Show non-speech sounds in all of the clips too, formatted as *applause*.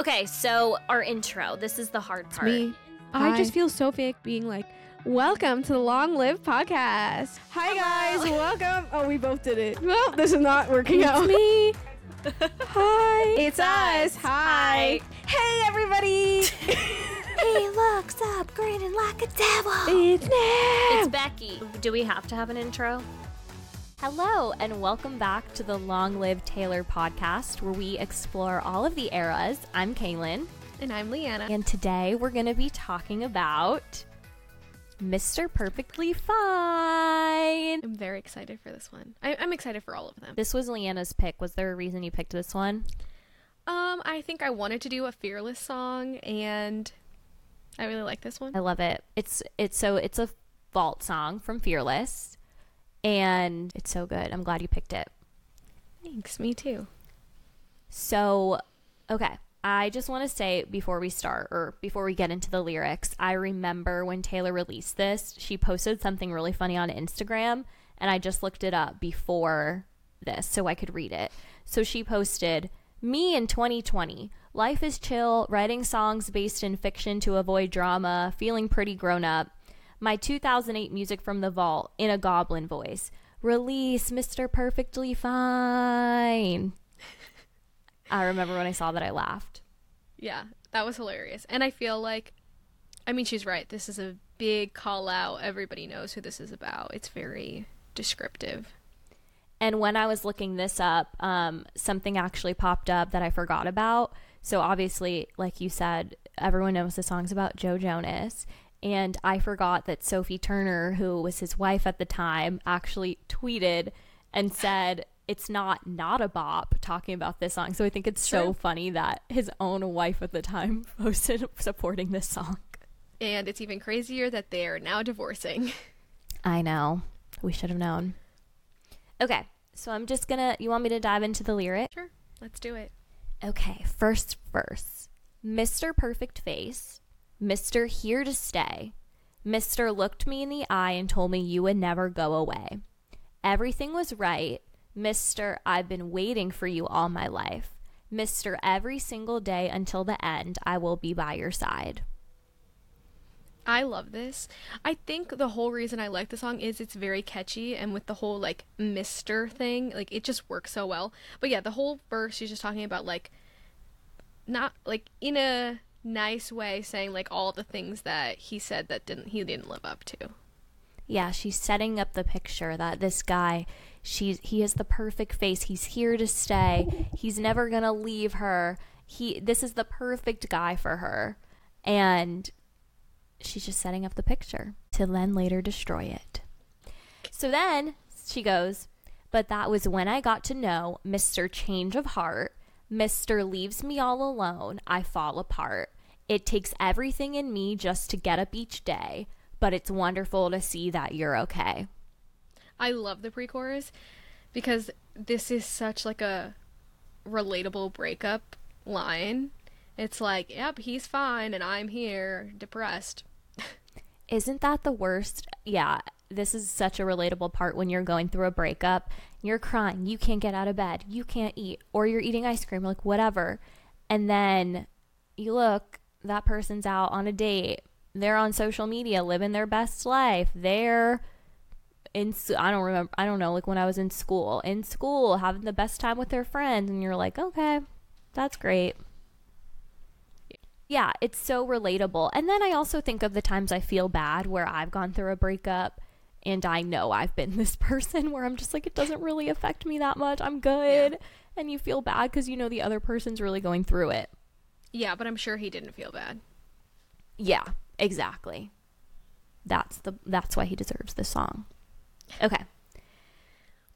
Okay, so our intro. This is the hard part. Me. I just feel so fake being like, welcome to the Long Live podcast. Hi guys, welcome. Oh, we both did it. Well, this is not working out. *laughs* It's me. Hi. It's us. us. Hi. Hey everybody. *laughs* He looks up grinning like a devil. it's It's Becky. Do we have to have an intro? Hello, and welcome back to the Long Live Taylor podcast, where we explore all of the eras. I'm Kaylan, And I'm Leanna. and today we're going to be talking about Mr. Perfectly Fine. I'm very excited for this one. I- I'm excited for all of them. This was Leanna's pick. Was there a reason you picked this one? Um, I think I wanted to do a fearless song, and I really like this one. I love it. It's it's so it's a vault song from Fearless, and it's so good. I'm glad you picked it. Thanks. Me too. So, okay. I just want to say before we start or before we get into the lyrics, I remember when Taylor released this, she posted something really funny on Instagram, and I just looked it up before this so I could read it. So she posted, Me in 2020. Life is chill, writing songs based in fiction to avoid drama, feeling pretty grown up. My 2008 music from the vault in a goblin voice. Release Mr. Perfectly Fine. I remember when I saw that I laughed. Yeah, that was hilarious. And I feel like, I mean, she's right. This is a big call out. Everybody knows who this is about. It's very descriptive. And when I was looking this up, um, something actually popped up that I forgot about. So obviously, like you said, everyone knows the song's about Joe Jonas. And I forgot that Sophie Turner, who was his wife at the time, actually tweeted and said, it's not not a bop talking about this song. So I think it's so funny that his own wife at the time *laughs* posted supporting this song. And it's even crazier that they are now divorcing. I know. We should have known. Okay, so I'm just gonna. You want me to dive into the lyric? Sure, let's do it. Okay, first verse Mr. Perfect Face, Mr. Here to Stay, Mr. Looked me in the eye and told me you would never go away. Everything was right. Mr. I've been waiting for you all my life. Mr. Every single day until the end, I will be by your side. I love this. I think the whole reason I like the song is it's very catchy and with the whole like Mister thing, like it just works so well. But yeah, the whole verse she's just talking about like not like in a nice way saying like all the things that he said that didn't he didn't live up to. Yeah, she's setting up the picture that this guy, she's he has the perfect face. He's here to stay. He's never going to leave her. He this is the perfect guy for her. And she's just setting up the picture to then later destroy it. So then she goes, "But that was when I got to know Mr. Change of Heart. Mr. leaves me all alone. I fall apart. It takes everything in me just to get up each day." but it's wonderful to see that you're okay. I love the pre-chorus because this is such like a relatable breakup line. It's like, yep, he's fine and I'm here depressed. *laughs* Isn't that the worst? Yeah, this is such a relatable part when you're going through a breakup. You're crying, you can't get out of bed, you can't eat, or you're eating ice cream, like whatever. And then you look, that person's out on a date. They're on social media living their best life. They're in I don't remember I don't know like when I was in school in school having the best time with their friends and you're like okay that's great yeah it's so relatable and then I also think of the times I feel bad where I've gone through a breakup and I know I've been *laughs* this person where I'm just like it doesn't really affect me that much. I'm good. And you feel bad cuz you know the other person's really going through it. Yeah, but I'm sure he didn't feel bad. yeah exactly. That's the that's why he deserves this song. Okay.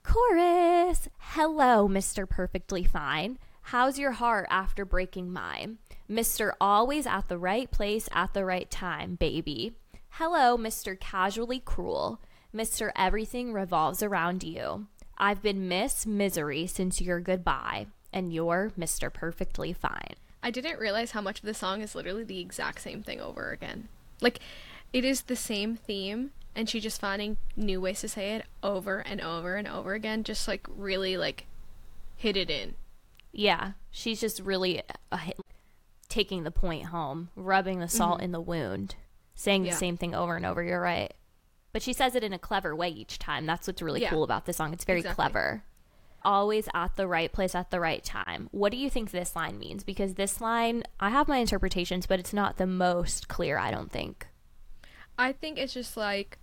Chorus. Hello mr perfectly fine. How's your heart after breaking mine? Mr always at the right place at the right time baby. Hello mr casually cruel mr everything revolves around you i've been miss misery since your goodbye and you're mr perfectly fine I didn't realize how much of the song is literally the exact same thing over again. Like, it is the same theme, and she just finding new ways to say it over and over and over again, just like really like hit it in. Yeah, she's just really hit. taking the point home, rubbing the salt Mhm. in the wound, saying Yeah. the same thing over and over. You're right. But she says it in a clever way each time. That's what's really Yeah. cool about this song. It's very Exactly. clever. Always at the right place at the right time. What do you think this line means? Because this line, I have my interpretations, but it's not the most clear, I don't think. I think it's just like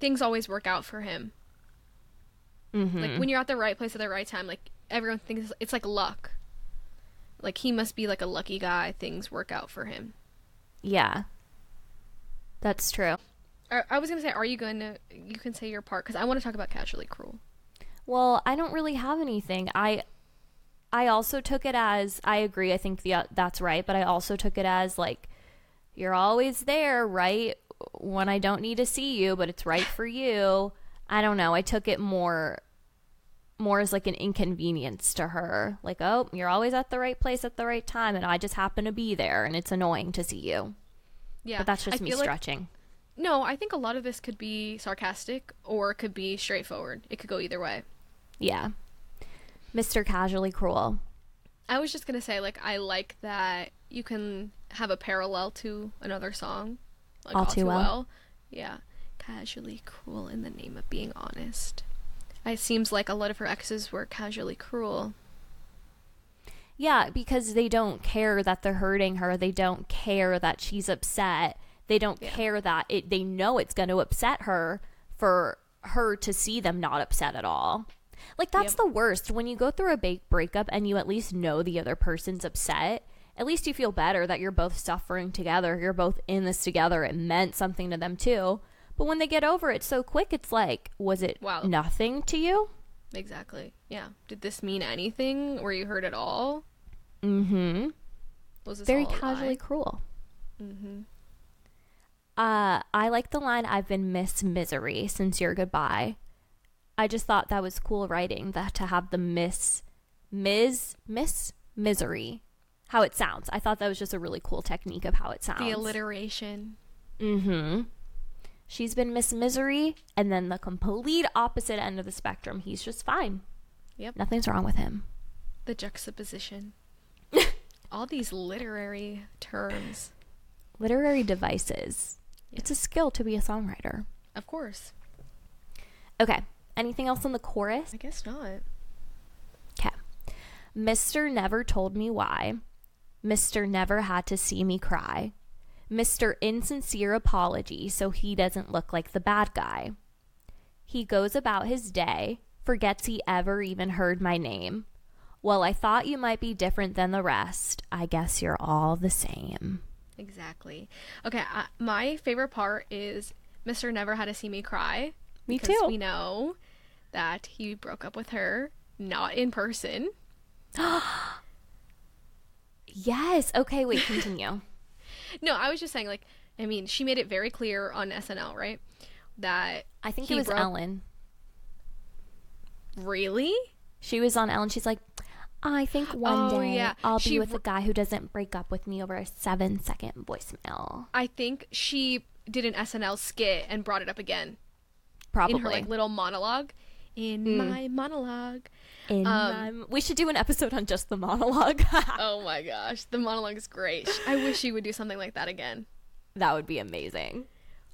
things always work out for him. Mm-hmm. Like when you're at the right place at the right time, like everyone thinks it's like luck. Like he must be like a lucky guy. Things work out for him. yeah. That's true. I, I was gonna say, are you gonna? You can say your part because I want to talk about casually cruel. Well, I don't really have anything. I I also took it as I agree. I think the, uh, that's right, but I also took it as like you're always there, right? When I don't need to see you, but it's right for you. I don't know. I took it more more as like an inconvenience to her. Like, "Oh, you're always at the right place at the right time and I just happen to be there and it's annoying to see you." Yeah, But that's just I me feel like- stretching. No, I think a lot of this could be sarcastic or it could be straightforward. It could go either way. yeah. Mr. Casually Cruel. I was just gonna say, like, I like that you can have a parallel to another song, like All Too Well. Yeah, casually cruel in the name of being honest. It seems like a lot of her exes were casually cruel. Yeah, because they don't care that they're hurting her. They don't care that she's upset. They don't Yeah. care that it they know it's going to upset her for her to see them not upset at all. Like that's Yep. the worst when you go through a big breakup and you at least know the other person's upset. At least you feel better that you're both suffering together. You're both in this together. It meant something to them too. But when they get over it so quick, it's like, was it Wow. nothing to you? Exactly. Yeah. Did this mean anything? Were you hurt at all? Mm-hmm. Was this Very all casually lie? cruel. Mhm. Uh, I like the line "I've been Miss Misery since your goodbye." I just thought that was cool writing that to have the Miss, Ms. Miss Misery, how it sounds. I thought that was just a really cool technique of how it sounds. The alliteration. Mm-hmm. She's been Miss Misery, and then the complete opposite end of the spectrum. He's just fine. Yep. Nothing's wrong with him. The juxtaposition. *laughs* all these literary terms. Literary devices. It's a skill to be a songwriter. Of course. Okay. Anything else in the chorus? I guess not. Okay. Mr. never told me why. Mr. never had to see me cry. Mr. insincere apology so he doesn't look like the bad guy. He goes about his day, forgets he ever even heard my name. Well, I thought you might be different than the rest. I guess you're all the same. Exactly. Okay, uh, my favorite part is Mr. Never Had to See Me Cry. Me too. We know that he broke up with her, not in person. *gasps* Yes. Okay, wait, continue. *laughs* No, I was just saying, like, I mean, she made it very clear on SNL, right? That I think He it was broke- Ellen. really? She was on Ellen. She's like, I think one Oh, day yeah. I'll She be with a guy who doesn't break up with me over a seven second voicemail. I think she did an SNL skit and brought it up again Probably. in her like little monologue. In Mm. my monologue. In um, my- we should do an episode on just the monologue. *laughs* Oh my gosh, the monologue is great. I wish she would do something like that again. that would be amazing.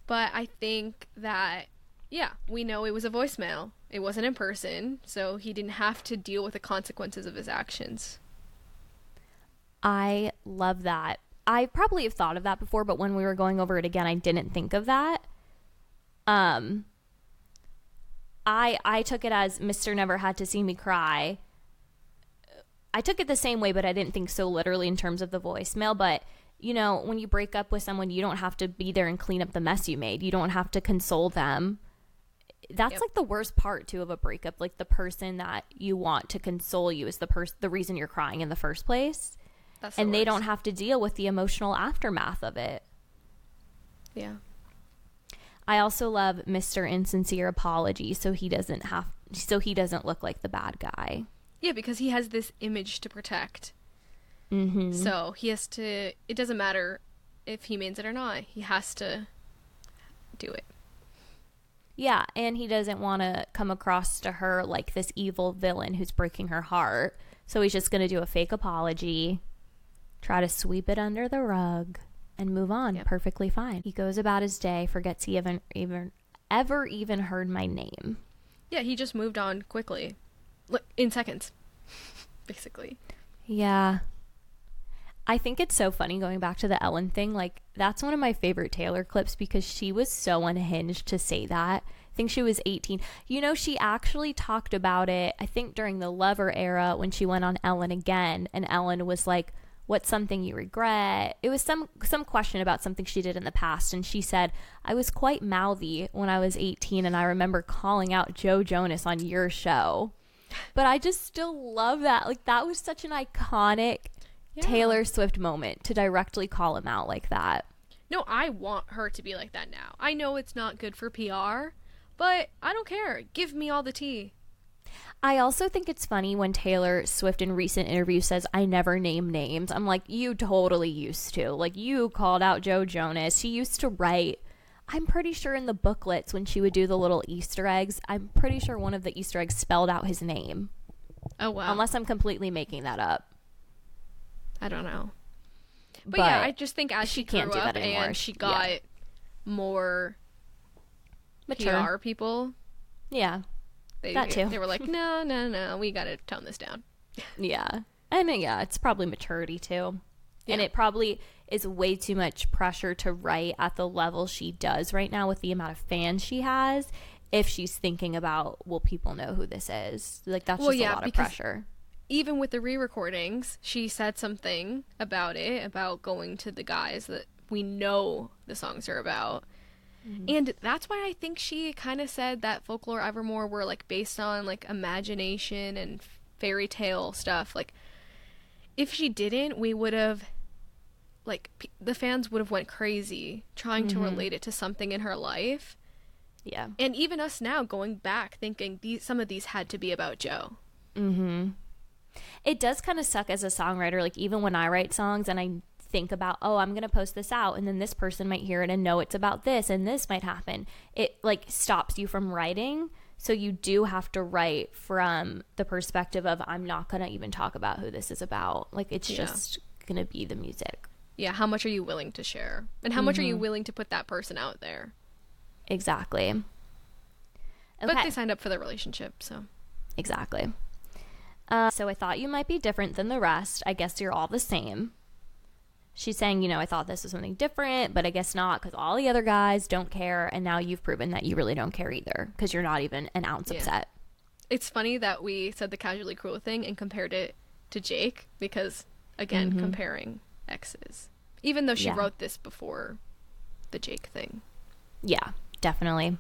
But I think that, yeah, we know it was a voicemail. It wasn't in person, so he didn't have to deal with the consequences of his actions. I love that. I probably have thought of that before, but when we were going over it again, I didn't think of that. Um, I I took it as Mister never had to see me cry. I took it the same way, but I didn't think so literally in terms of the voicemail. But you know, when you break up with someone, you don't have to be there and clean up the mess you made. You don't have to console them. That's Yep. like the worst part too of a breakup. Like the person that you want to console you is the person, the reason you're crying in the first place That's the and they don't have to deal with the emotional aftermath of it. Yeah. I also love Mr. Insincere apology so he doesn't have so he doesn't look like the bad guy. Yeah, because he has this image to protect. Mm-hmm. So he has to, it doesn't matter if he means it or not. He has to do it. Yeah, and he doesn't want to come across to her like this evil villain who's breaking her heart. So he's just going to do a fake apology try to sweep it under the rug, and move on Yep. perfectly fine. He goes about his day, forgets he even even ever even heard my name. Yeah, he just moved on quickly. Like, in seconds. Basically. Yeah. I think it's so funny going back to the Ellen thing. Like, that's one of my favorite Taylor clips because she was so unhinged to say that. I think she was 18. You know, she actually talked about it, I think during the Lover era when she went on Ellen again. And Ellen was like, What's something you regret? It was some some question about something she did in the past, and she said, "I was quite mouthy when I was 18, and I remember calling out Joe Jonas on your show." But I just still love that. Like that was such an iconic Yeah. Taylor Swift moment to directly call him out like that. No, I want her to be like that now. I know it's not good for PR, but I don't care. Give me all the tea. I also think it's funny when Taylor Swift in recent interviews says, I never name names. I'm like, you totally used to. Like, you called out Joe Jonas. She used to write. I'm pretty sure in the booklets when she would do the little Easter eggs, I'm pretty sure one of the Easter eggs spelled out his name. Oh wow. Unless I'm completely making that up. I don't know. But, yeah, I just think as she, she can't grew do up that and she Yeah. got more Mature. PR people, Yeah. they That too. they were like, *laughs* no, no, no, we got to tone this down. Yeah. And uh, yeah, it's probably maturity too. And it probably is way too much pressure to write at the level she does right now with the amount of fans she has. If she's thinking about, will people know who this is? Like, that's Well, just yeah, a lot of pressure. Even with the re-recordings, she said something about it about going to the guys that we know the songs are about. Mm-hmm. And that's why I think she kind of said that folklore evermore were like based on like imagination and fairy tale stuff. Like if she didn't, we would have like p- the fans would have went crazy trying Mm-hmm. to relate it to something in her life. Yeah. And even us now going back thinking these some of these had to be about Joe. Mm-hmm. It does kind of suck as a songwriter. Like, even when I write songs and I think about, oh, I'm going to post this out, and then this person might hear it and know it's about this, and this might happen. It like stops you from writing. So you do have to write from the perspective of, I'm not going to even talk about who this is about. Like, it's Yeah. just going to be the music. Yeah, how much are you willing to share? And how much are you mm-hmm. willing to put that person out there? Exactly. But they signed up for the relationship, so Exactly. Uh, so I thought you might be different than the rest. I guess you're all the same. She's saying, you know, I thought this was something different, but I guess not because all the other guys don't care. And now you've proven that you really don't care either because you're not even an ounce Yeah. upset. it's funny that we said the casually cruel thing and compared it to Jake because again, comparing exes. Even though she Yeah. wrote this before the Jake thing. Yeah, definitely.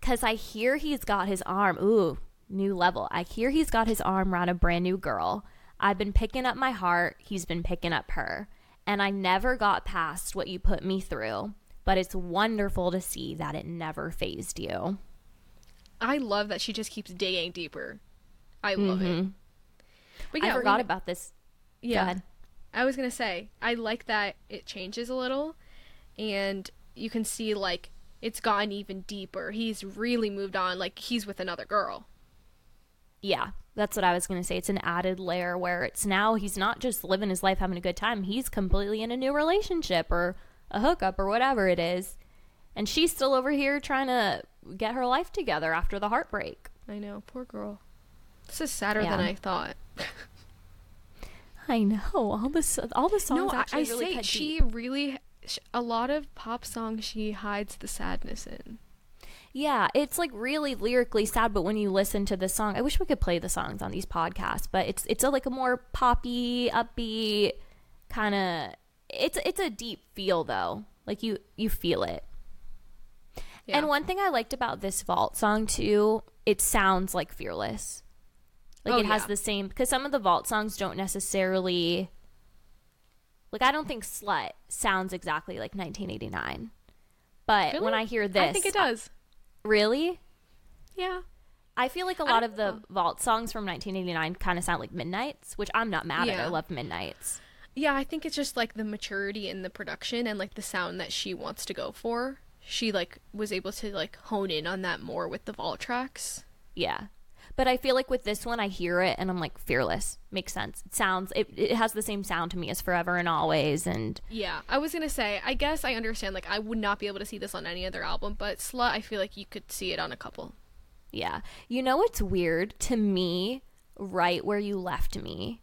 Because I hear he's got his arm. Ooh, new level. I hear he's got his arm around a brand new girl. I've been picking up my heart. He's been picking up her. And I never got past what you put me through. But it's wonderful to see that it never fazed you. I love that she just keeps digging deeper. I love it. Mm-hmm. But yeah, I forgot we- about this. Yeah. I was gonna say I like that it changes a little, and you can see like it's gotten even deeper. He's really moved on. Like he's with another girl. Yeah, that's what I was going to say. It's an added layer where it's now he's not just living his life having a good time. He's completely in a new relationship or a hookup or whatever it is. And she's still over here trying to get her life together after the heartbreak. I know, poor girl. This is sadder than I thought. I know. All this all the songs no, I, really say she deep. really. A lot of pop songs she hides the sadness in. Yeah, it's like really lyrically sad, but when you listen to the song, I wish we could play the songs on these podcasts, but it's it's a, like a more poppy, upbeat kind of it's it's a deep feel though. Like you you feel it. Yeah. And one thing I liked about this vault song too, it sounds like Fearless. Like Oh, it has yeah. the same because some of the vault songs don't necessarily like I don't think Slut sounds exactly like 1989. But Really? when I hear this, I think it does. Really, Yeah. I feel like a lot of the know. vault songs from 1989 kind of sound like Midnights, which I'm not mad at. I love Midnights. Yeah, I think it's just like the maturity in the production and like the sound that she wants to go for. She like was able to like hone in on that more with the vault tracks. Yeah. But I feel like with this one, I hear it and I'm like, fearless. Makes sense. It sounds, it, it has the same sound to me as Forever and Always. And Yeah, I was gonna say, I guess I understand. Like, I would not be able to see this on any other album, but Slut, I feel like you could see it on a couple. yeah. You know what's weird to me, right where you left me?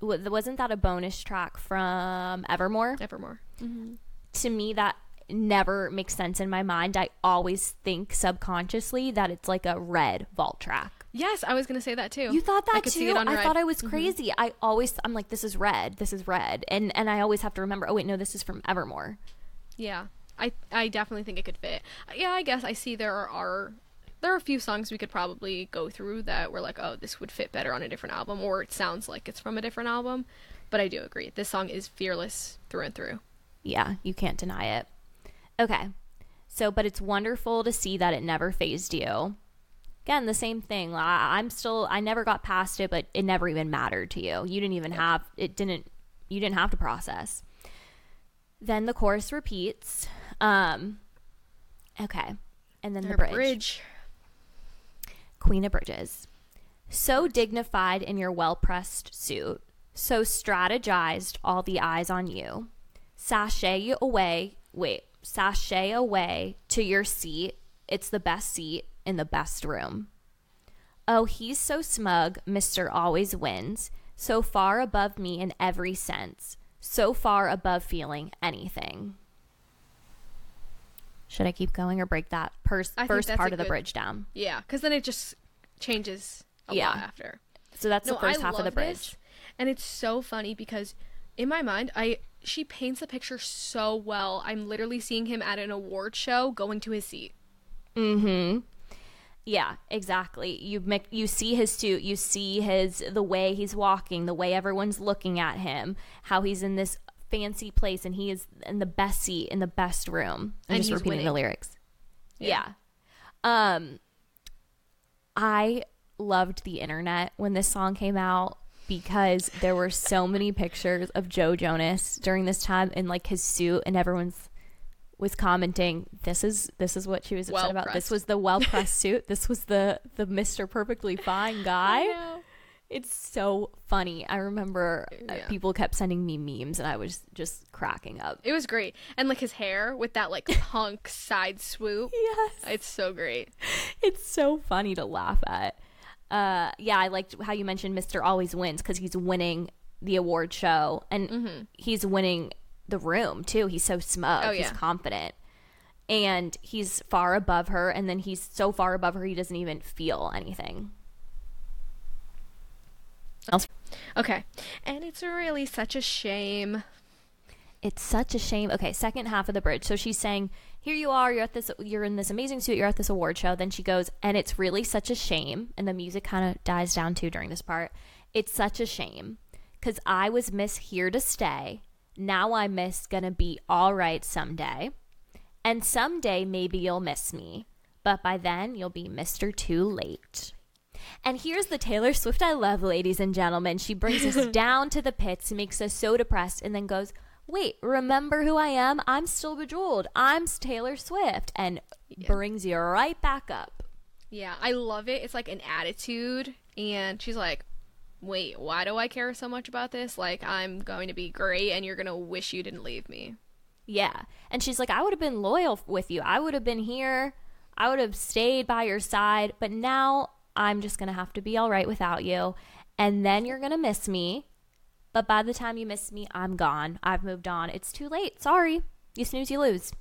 Wasn't that a bonus track from Evermore? Evermore. Mm-hmm. to me that never makes sense in my mind. I always think subconsciously that it's like a red vault track. Yes, I was gonna say that too. You thought that I too? see it on I Red. thought I was mm-hmm. crazy. I always I'm like this is red. This is red. And and I always have to remember, oh wait, no, this is from Evermore. Yeah, I I definitely think it could fit. Yeah, I guess I see there are there are a few songs we could probably go through that we're like, oh, this would fit better on a different album, or it sounds like it's from a different album. But I do agree, this song is fearless through and through. Yeah, you can't deny it. Okay. So, but it's wonderful to see that it never fazed you. Again, the same thing. I, I'm still, I never got past it, but it never even mattered to you. You didn't even have, it didn't, you didn't have to process. Then the chorus repeats. Um, okay. And then the bridge. bridge. Queen of Bridges. So dignified in your well pressed suit, so strategized, all the eyes on you. Sashay away, wait, sashay away to your seat. It's the best seat in the best room. Oh, he's so smug, Mr. Always Wins, so far above me in every sense, so far above feeling anything. Should I keep going or break that pers- first part of the good- bridge down? Yeah, because then it just changes a Yeah. lot after. So that's the first I half of the bridge. this, and it's so funny because in my mind, I she paints the picture so well. I'm literally seeing him at an award show going to his seat. Mm-hmm. Yeah, exactly. You make you see his suit, you see his the way he's walking, the way everyone's looking at him, how he's in this fancy place and he is in the best seat in the best room. I'm And just he's repeating the lyrics. Yeah. Yeah. Um I loved the internet when this song came out because there were so many pictures of Joe Jonas during this time in like his suit and everyone's was commenting this is this is what she was upset about this was the well pressed *laughs* suit this was the the Mr. Perfectly Fine guy it's so funny I remember uh, people kept sending me memes and I was just cracking up It was great, and like his hair with that like *laughs* punk side swoop. yes It's so great. it's so funny to laugh at. Uh, yeah, I liked how you mentioned Mr. Always Wins because he's winning the award show and he's winning the room too. He's so smug. Oh, He's confident. And he's far above her, and then he's so far above her he doesn't even feel anything. Okay, and it's really such a shame. it's such a shame. Okay, second half of the bridge. So she's saying, "Here you are. You're at this. You're in this amazing suit. You're at this award show." Then she goes, "And it's really such a shame." And the music kind of dies down too during this part. It's such a shame because I was Miss Here to Stay. Now I'm Miss Gonna Be All Right someday, and someday maybe you'll miss me, but by then you'll be Mister Too Late. And here's the Taylor Swift I love, ladies and gentlemen. She brings us *laughs* down to the pits, makes us so depressed, and then goes, Wait, remember who I am? I'm still bejeweled. I'm Taylor Swift. And brings you right back up. Yeah, I love it. It's like an attitude, and she's like, "Wait, why do I care so much about this? Like, I'm going to be great, and you're gonna wish you didn't leave me." Yeah. And she's like, I would have been loyal with you. I would have been here. I would have stayed by your side. But now I'm just going to have to be all right without you. And then you're going to miss me. But by the time you miss me, I'm gone. I've moved on. It's too late. Sorry. You snooze, you lose.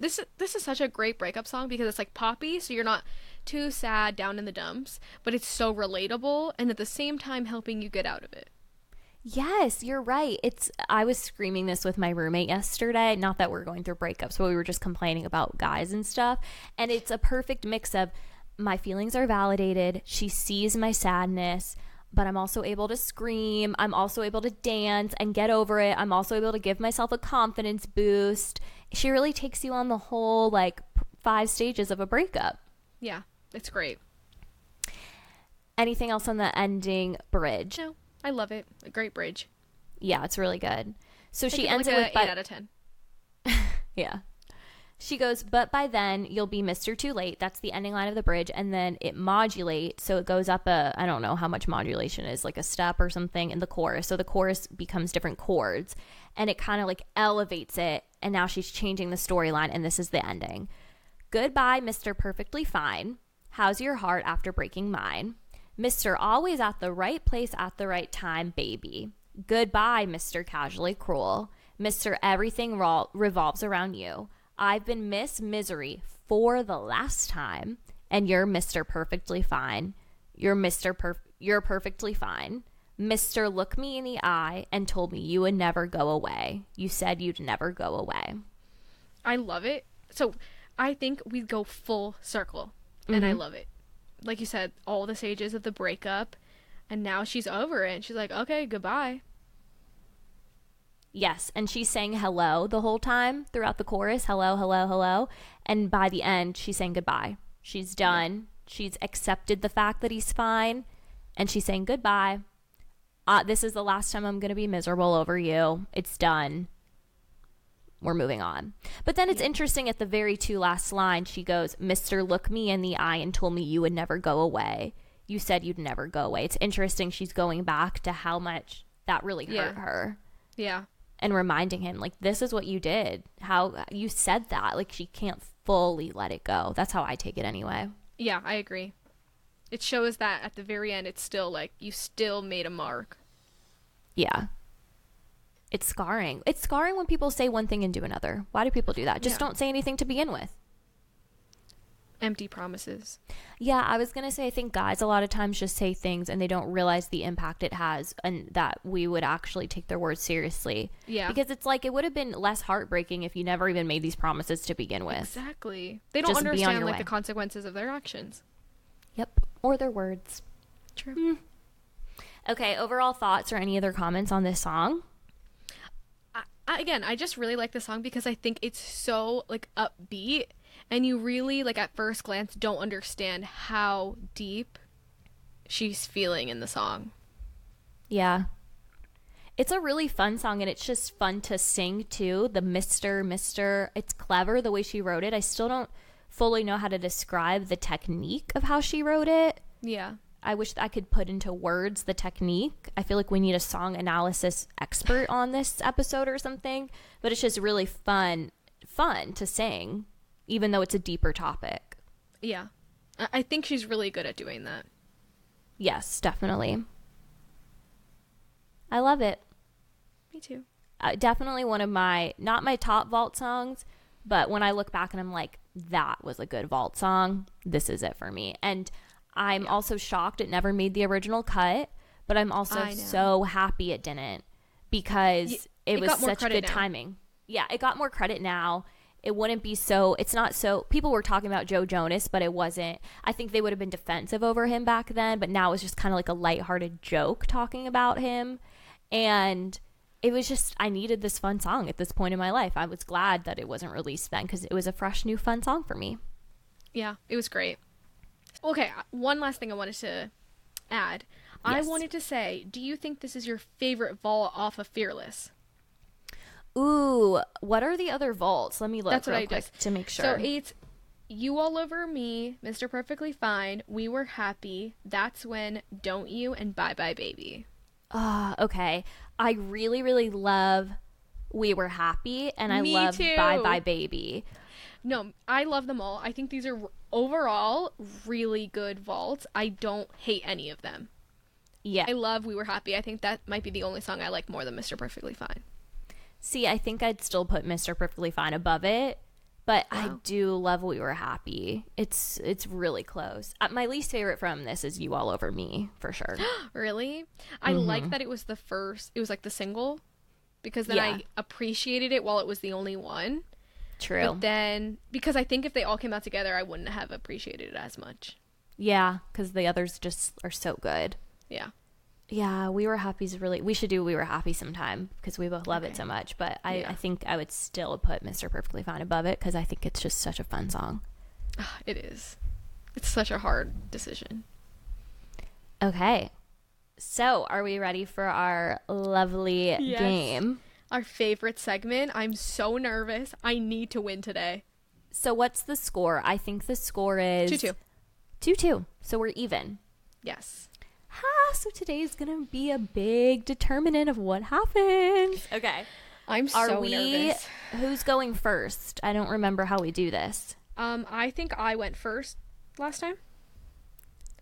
This this is such a great breakup song because it's like poppy, so you're not too sad down in the dumps, but it's so relatable and at the same time helping you get out of it. Yes, you're right. It's I was screaming this with my roommate yesterday. Not that we're going through breakups, but we were just complaining about guys and stuff. And it's a perfect mix of my feelings are validated. She sees my sadness, but I'm also able to scream. I'm also able to dance and get over it. I'm also able to give myself a confidence boost. She really takes you on the whole like five stages of a breakup. Yeah, it's great. Anything else on the ending bridge? No, I love it. A great bridge. Yeah, it's really good. So I she ends like it with but- eight out of ten. *laughs* Yeah. She goes, but by then you'll be Mr. Too Late. That's the ending line of the bridge. And then it modulates. So it goes up a, I don't know how much modulation is, like a step or something in the chorus. So the chorus becomes different chords and it kind of like elevates it. And now she's changing the storyline. And this is the ending. Goodbye, Mr. Perfectly Fine. How's your heart after breaking mine? Mr. Always at the right place at the right time, baby. Goodbye, Mr. Casually Cruel. Mr. Everything revolves around you. I've been Miss Misery for the last time, and you're Mr. Perfectly Fine. You're Mr. Perf- you're perfectly fine. Mr. Look me in the eye and told me you would never go away. You said you'd never go away. I love it. So I think we go full circle, and mm-hmm. I love it. Like you said, all the stages of the breakup, and now she's over it. She's like, okay, goodbye. Yes, and she's saying hello the whole time throughout the chorus. Hello, hello, hello. And by the end, she's saying goodbye. She's done. Yeah. She's accepted the fact that he's fine, and she's saying goodbye. Uh, this is the last time I'm going to be miserable over you. It's done. We're moving on. But then it's yeah. interesting at the very two last lines, she goes, Mister, look me in the eye and told me you would never go away. You said you'd never go away. It's interesting she's going back to how much that really hurt yeah. her. Yeah and reminding him like this is what you did how you said that like she can't fully let it go that's how i take it anyway yeah i agree it shows that at the very end it's still like you still made a mark yeah it's scarring it's scarring when people say one thing and do another why do people do that just yeah. don't say anything to begin with empty promises. Yeah, I was going to say I think guys a lot of times just say things and they don't realize the impact it has and that we would actually take their words seriously. Yeah. Because it's like it would have been less heartbreaking if you never even made these promises to begin with. Exactly. They don't just understand like way. the consequences of their actions. Yep, or their words. True. Mm. Okay, overall thoughts or any other comments on this song? I, again, I just really like the song because I think it's so like upbeat and you really like at first glance don't understand how deep she's feeling in the song. Yeah. It's a really fun song and it's just fun to sing too. The Mr. Mr. It's clever the way she wrote it. I still don't fully know how to describe the technique of how she wrote it. Yeah. I wish I could put into words the technique. I feel like we need a song analysis expert on this episode or something, but it's just really fun fun to sing even though it's a deeper topic. Yeah. I think she's really good at doing that. Yes, definitely. I love it. Me too. Uh, definitely one of my, not my top vault songs, but when I look back and I'm like, that was a good vault song, this is it for me. And I'm yeah. also shocked it never made the original cut, but I'm also so happy it didn't because it, it was such good now. timing. Yeah, it got more credit now it wouldn't be so it's not so people were talking about Joe Jonas, but it wasn't I think they would have been defensive over him back then, but now it's just kind of like a lighthearted joke talking about him. And it was just I needed this fun song at this point in my life. I was glad that it wasn't released then cuz it was a fresh new fun song for me. Yeah, it was great. Okay, one last thing I wanted to add. Yes. I wanted to say, do you think this is your favorite vault off of Fearless? Ooh, what are the other vaults? Let me look That's real quick just, to make sure. So it's you all over me, Mr. Perfectly Fine, We Were Happy, That's When, Don't You, and Bye Bye Baby. Ah, uh, okay. I really, really love We Were Happy, and I me love too. Bye Bye Baby. No, I love them all. I think these are overall really good vaults. I don't hate any of them. Yeah. I love We Were Happy. I think that might be the only song I like more than Mr. Perfectly Fine. See, I think I'd still put Mr. Perfectly Fine above it, but wow. I do love We Were Happy. It's it's really close. Uh, my least favorite from this is You All Over Me for sure. *gasps* really? I mm-hmm. like that it was the first. It was like the single because then yeah. I appreciated it while it was the only one. True. But then because I think if they all came out together, I wouldn't have appreciated it as much. Yeah, because the others just are so good. Yeah yeah, we were happy's really. We should do we were happy sometime because we both love okay. it so much. But I, yeah. I think I would still put Mr. Perfectly Fine above it because I think it's just such a fun song. Ah, it is. It's such a hard decision. Okay, so are we ready for our lovely yes. game? Our favorite segment. I'm so nervous. I need to win today. So what's the score? I think the score is 2 2. 2 2. So we're even. Yes. Ha, so today is going to be a big determinant of what happens. Okay. I'm Are so we nervous. who's going first? I don't remember how we do this. Um, I think I went first last time.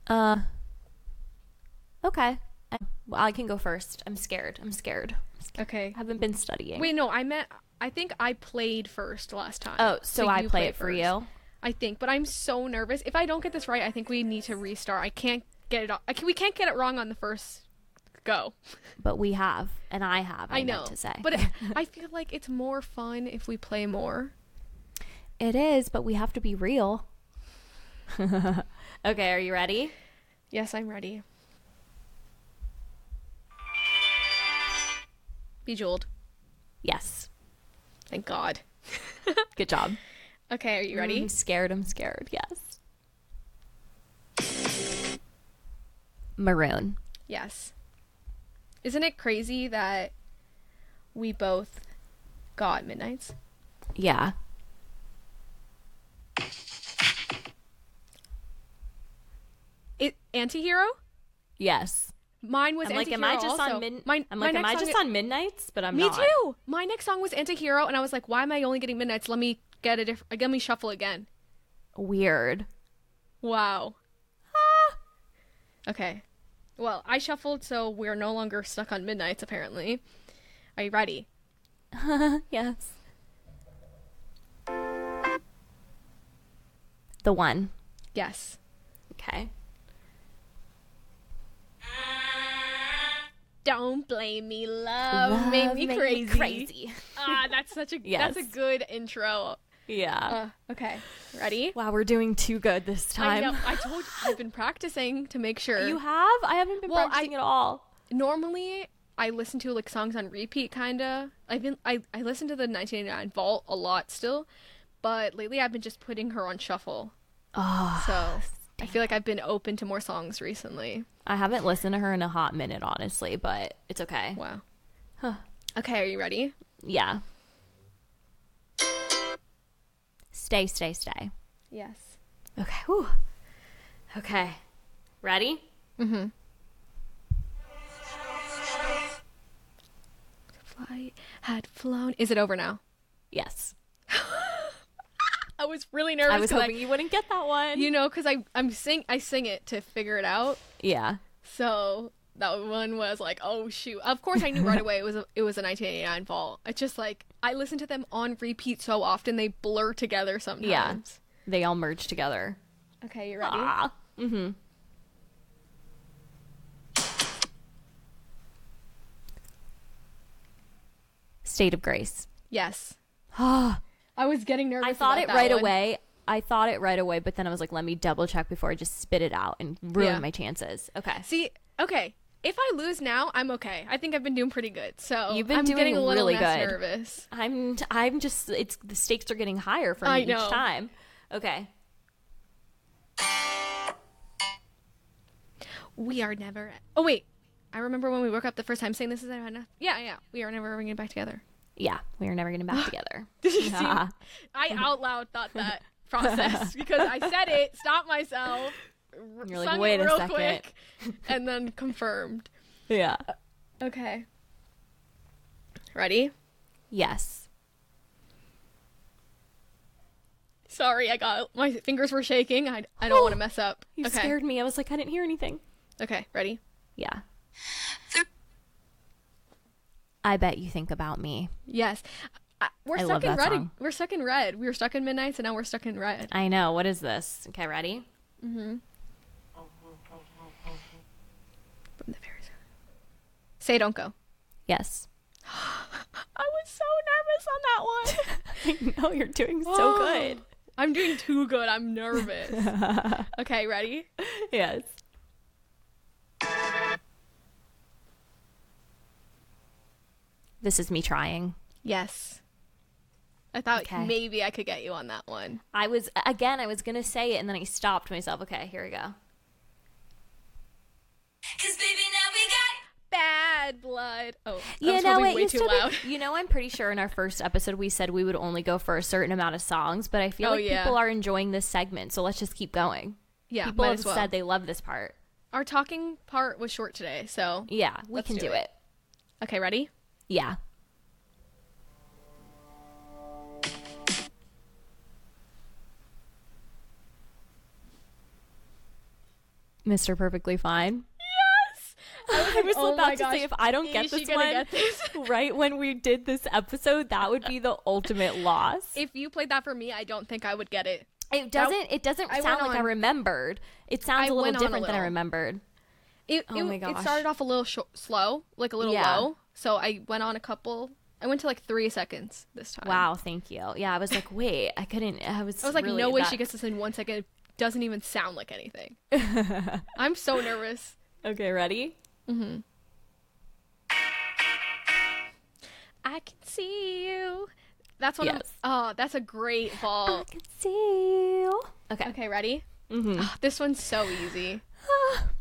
Uh Okay. I, well, I can go first. I'm scared. I'm scared. Okay. I haven't been studying. Wait, no, I meant I think I played first last time. Oh, so, I you play it for first. you. I think, but I'm so nervous. If I don't get this right, I think we need to restart. I can't get it. I can, we can't get it wrong on the first go. But we have, and I have. I, I know, to say, but it, *laughs* I feel like it's more fun if we play more. it is. But we have to be real. *laughs* okay, are you ready? Yes, I'm ready. Bejeweled. Yes. Thank God. *laughs* Good job. Okay, are you ready? I'm scared. I'm scared. Yes. Maroon. Yes. Isn't it crazy that we both got midnights? Yeah. It antihero. Yes. Mine was I'm like, am I just also. on mid? My, I'm like, am I just i- on midnights? But I'm Me not. too. My next song was antihero, and I was like, why am I only getting midnights? Let me get a different. Let me shuffle again. Weird. Wow. Ah. Okay. Well, I shuffled, so we're no longer stuck on midnights. Apparently. Are you ready? *laughs* yes. The one. Yes. Okay. Don't blame me, love, made me Love crazy. crazy. *laughs* ah, that's such a Yes. *laughs* that's a good intro. Yeah. Uh, okay, ready? wow, we're doing too good this I time. know. I told you I've been practicing to make sure. You have? I haven't been Well, I- practicing at all. Normally, I listen to like songs on repeat, kinda. I've been I I listen to the 1989 Vault a lot still, but lately I've been just putting her on shuffle. Oh, So I feel like I've been open to more songs recently. I haven't listened to her in a hot minute, honestly, but it's okay. Wow. Huh. Okay, are you ready? Yeah. Stay, stay, stay. Yes. Okay. Whew. Okay. Ready? Mm-hmm. Fly had flown. Is it over now? Yes. I was really nervous. I was hoping you wouldn't get that one. you know, because I I'm sing I sing it to figure it out. yeah. So that one was like, oh shoot. Of course, I knew right away it was a, it was a 1989 fall. It's just like I listen to them on repeat so often they blur together sometimes. Yeah, They all merge together. Okay, you ready? Ah. Mm-hmm. State of Grace. Yes. *gasps* Ah. I was getting nervous. I thought it right one. away. I thought it right away, but then I was like, let me double check before I just spit it out and ruin Yeah. my chances. Okay. See, okay. If I lose now, I'm okay. I think I've been doing pretty good. So You've been I'm doing getting a little really less good. nervous. I'm I'm just it's the stakes are getting higher for me I each time. Okay. We are never. Oh wait, I remember when we woke up the first time saying this is I had enough. Yeah, yeah. We are never ever getting back together. Yeah, we are never getting back *gasps* together. *laughs* Did you see? I *laughs* out loud thought that *laughs* process because I said it, stopped myself, r- You're like, sung "Wait it a second. quick, and then confirmed. Yeah. Uh, okay. Ready? Yes. Sorry, I got my fingers were shaking. I, I don't want to *gasps* mess up. You okay. scared me. I was like, I didn't hear anything. Okay, ready? Yeah. I bet you think about me. Yes. I, we're I stuck in red. song. We're stuck in red. We were stuck in midnights, and now we're stuck in red. I know. What is this? Okay, ready? Mm-hmm. From the very. Say don't go. Yes. *gasps* I was so nervous on that one. *laughs* I know you're doing so good. I'm doing too good. I'm nervous. *laughs* okay, ready? yes. This is me trying. Yes. I thought Okay. maybe I could get you on that one. I was again. I was gonna say it, and then I stopped myself. Okay, here we go. Cause baby now we got Bad Bad blood. Oh, that You was know, probably it way too to be- *laughs* you know, I'm pretty sure in our first episode we said we would only go for a certain amount of songs, but I feel Oh, like yeah. people are enjoying this segment, so let's just keep going. Yeah, people might have as well. said they love this part. Our talking part was short today, so Yeah, we Let's can do do, it. it. okay, ready? Yeah. Mr. Perfectly Fine. Yes. I was *laughs* Oh about to gosh. say if I don't get Is this one get this? *laughs* right when we did this episode, that would be the ultimate loss. If you played that for me, I don't think I would get it. It doesn't. It doesn't I sound like I remembered. It sounds I a little on a different than I remembered. It, Oh it, my it started off a little sh- slow, like a little Yeah. low. So I went on a couple. I went to like three seconds this time. Wow, thank you. Yeah, I was like, wait, I couldn't. I was. I was like, really no way that- she gets this in one second. It doesn't even sound like anything. *laughs* I'm so nervous. Okay, ready? Mm-hmm. I can see you. That's one of Yes. oh, that's a great ball. I can see you. Okay. Okay, ready? Mm-hmm. Ah, this one's so easy. *gasps* *sighs*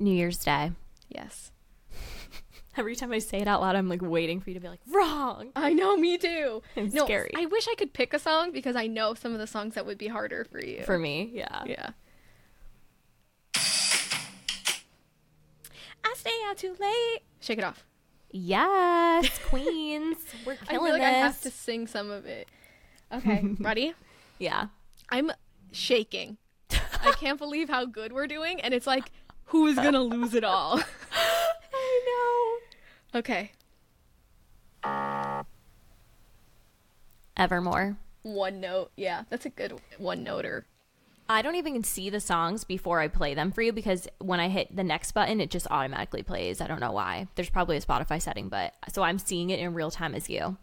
New Year's Day. Yes. *laughs* Every time I say it out loud, I'm like waiting for you to be like, wrong. I know, me too. *laughs* It's no, scary. I wish I could pick a song because I know some of the songs that would be harder for you. For me, yeah. yeah. I stay out too late. Shake it off. Yes, *laughs* Queens. We're I killing feel like this. I have to sing some of it. Okay, ready? Yeah. I'm shaking. I can't believe how good we're doing, and it's like, who is gonna lose it all? *laughs* I know. Okay. Evermore. one note. Yeah, that's a good one noter. I don't even see the songs before I play them for you because when I hit the next button, it just automatically plays. I don't know why. There's probably a Spotify setting, but so I'm seeing it in real time as you.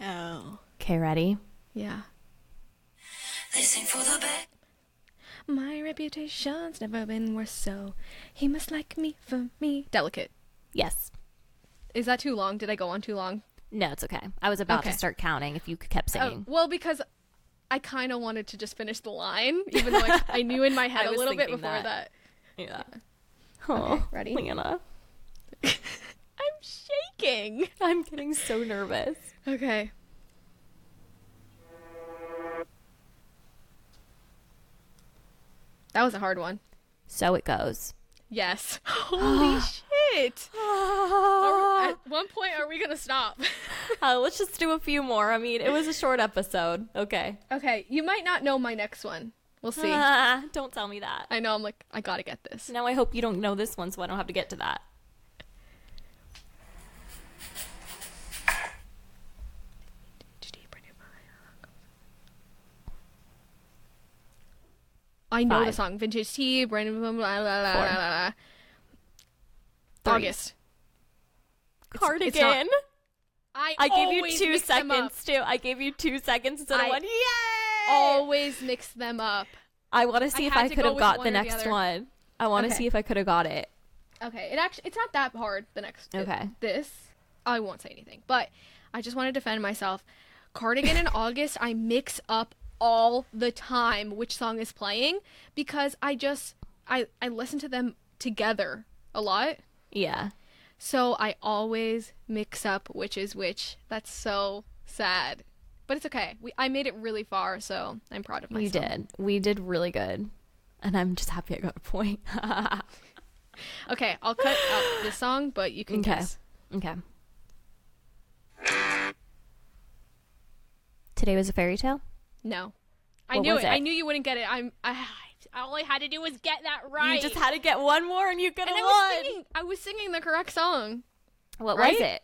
Oh. Okay, ready? Yeah. They sing for the best. My reputation's never been worse, so he must like me for me. Delicate. Yes. Is that too long? Did I go on too long? No, it's okay. I was about Okay. to start counting if you kept Oh, singing. well, because I kind of wanted to just finish the line, even though I, I knew in my *laughs* head a little bit before that. that. yeah. Oh, ready? Lana. *laughs* I'm shaking. *laughs* I'm getting so nervous. Okay. That was a hard one. So it goes. Yes. *gasps* Holy *gasps* shit. Are- at one point, are we gonna stop? *laughs* Uh, let's just do a few more. I mean, it was a short episode. Okay. okay, you might not know my next one. We'll see. Ah, *laughs* don't tell me that. I know. I'm like, I gotta get this. Now I hope you don't know this one so I don't have to get to that. I know the song. Vintage Tee, Brandon, blah, blah, blah, blah, Four. blah, blah. Three. August. Cardigan. it's not- I, I gave you two mix them up. seconds too. I gave you two seconds instead of one. Yay! Always mix them up. I want to see if I could have with got the or the next one. I want to Okay. see if I could have got it. Okay, it actually it's not that hard. The next Okay. this I won't say anything, but I just want to defend myself. Cardigan in *laughs* August, I mix up all the time which song is playing because I just I I listen to them together a lot. Yeah. So I always mix up which is which. That's so sad. But it's okay. We I made it really far, so I'm proud of myself. We did. We did really good. And I'm just happy I got a point. *laughs* Okay, I'll cut out this song, but you can Okay. guess. okay. Today was a fairy tale? No. I knew it. it? I knew you wouldn't get it. I'm I, I *sighs* all I had to do was get that right. You just had to get one more and you could and have I was won. singing I was singing the correct song. What right? was it?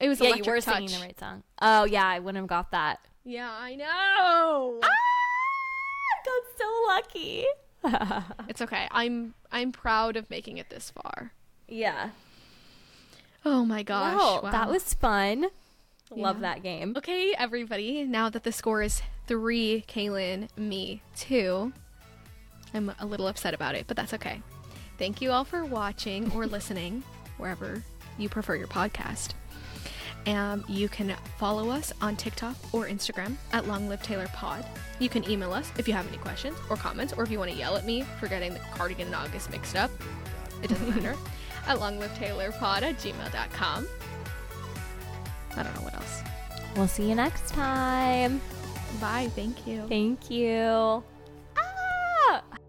It was Yeah, Electric you were Touch. singing the right song. Oh, yeah, I wouldn't have got that. Yeah, I know. Ah, I got so lucky. *laughs* It's okay. I'm I'm proud of making it this far. yeah. Oh my gosh. Wow, wow. that was fun. Love Yeah. that game. Okay, everybody, now that the score is three, Kaylan, me, two, I'm a little upset about it, but that's okay. Thank you all for watching or *laughs* listening, wherever you prefer your podcast. And you can follow us on TikTok or Instagram at Long Live Taylor Pod. You can email us if you have any questions or comments, or if you want to yell at me for getting the cardigan and August mixed up. It doesn't matter. *laughs* At longlivetaylorpod at gmail.com. I don't know what else. We'll see you next time. Bye. Thank you. Thank you.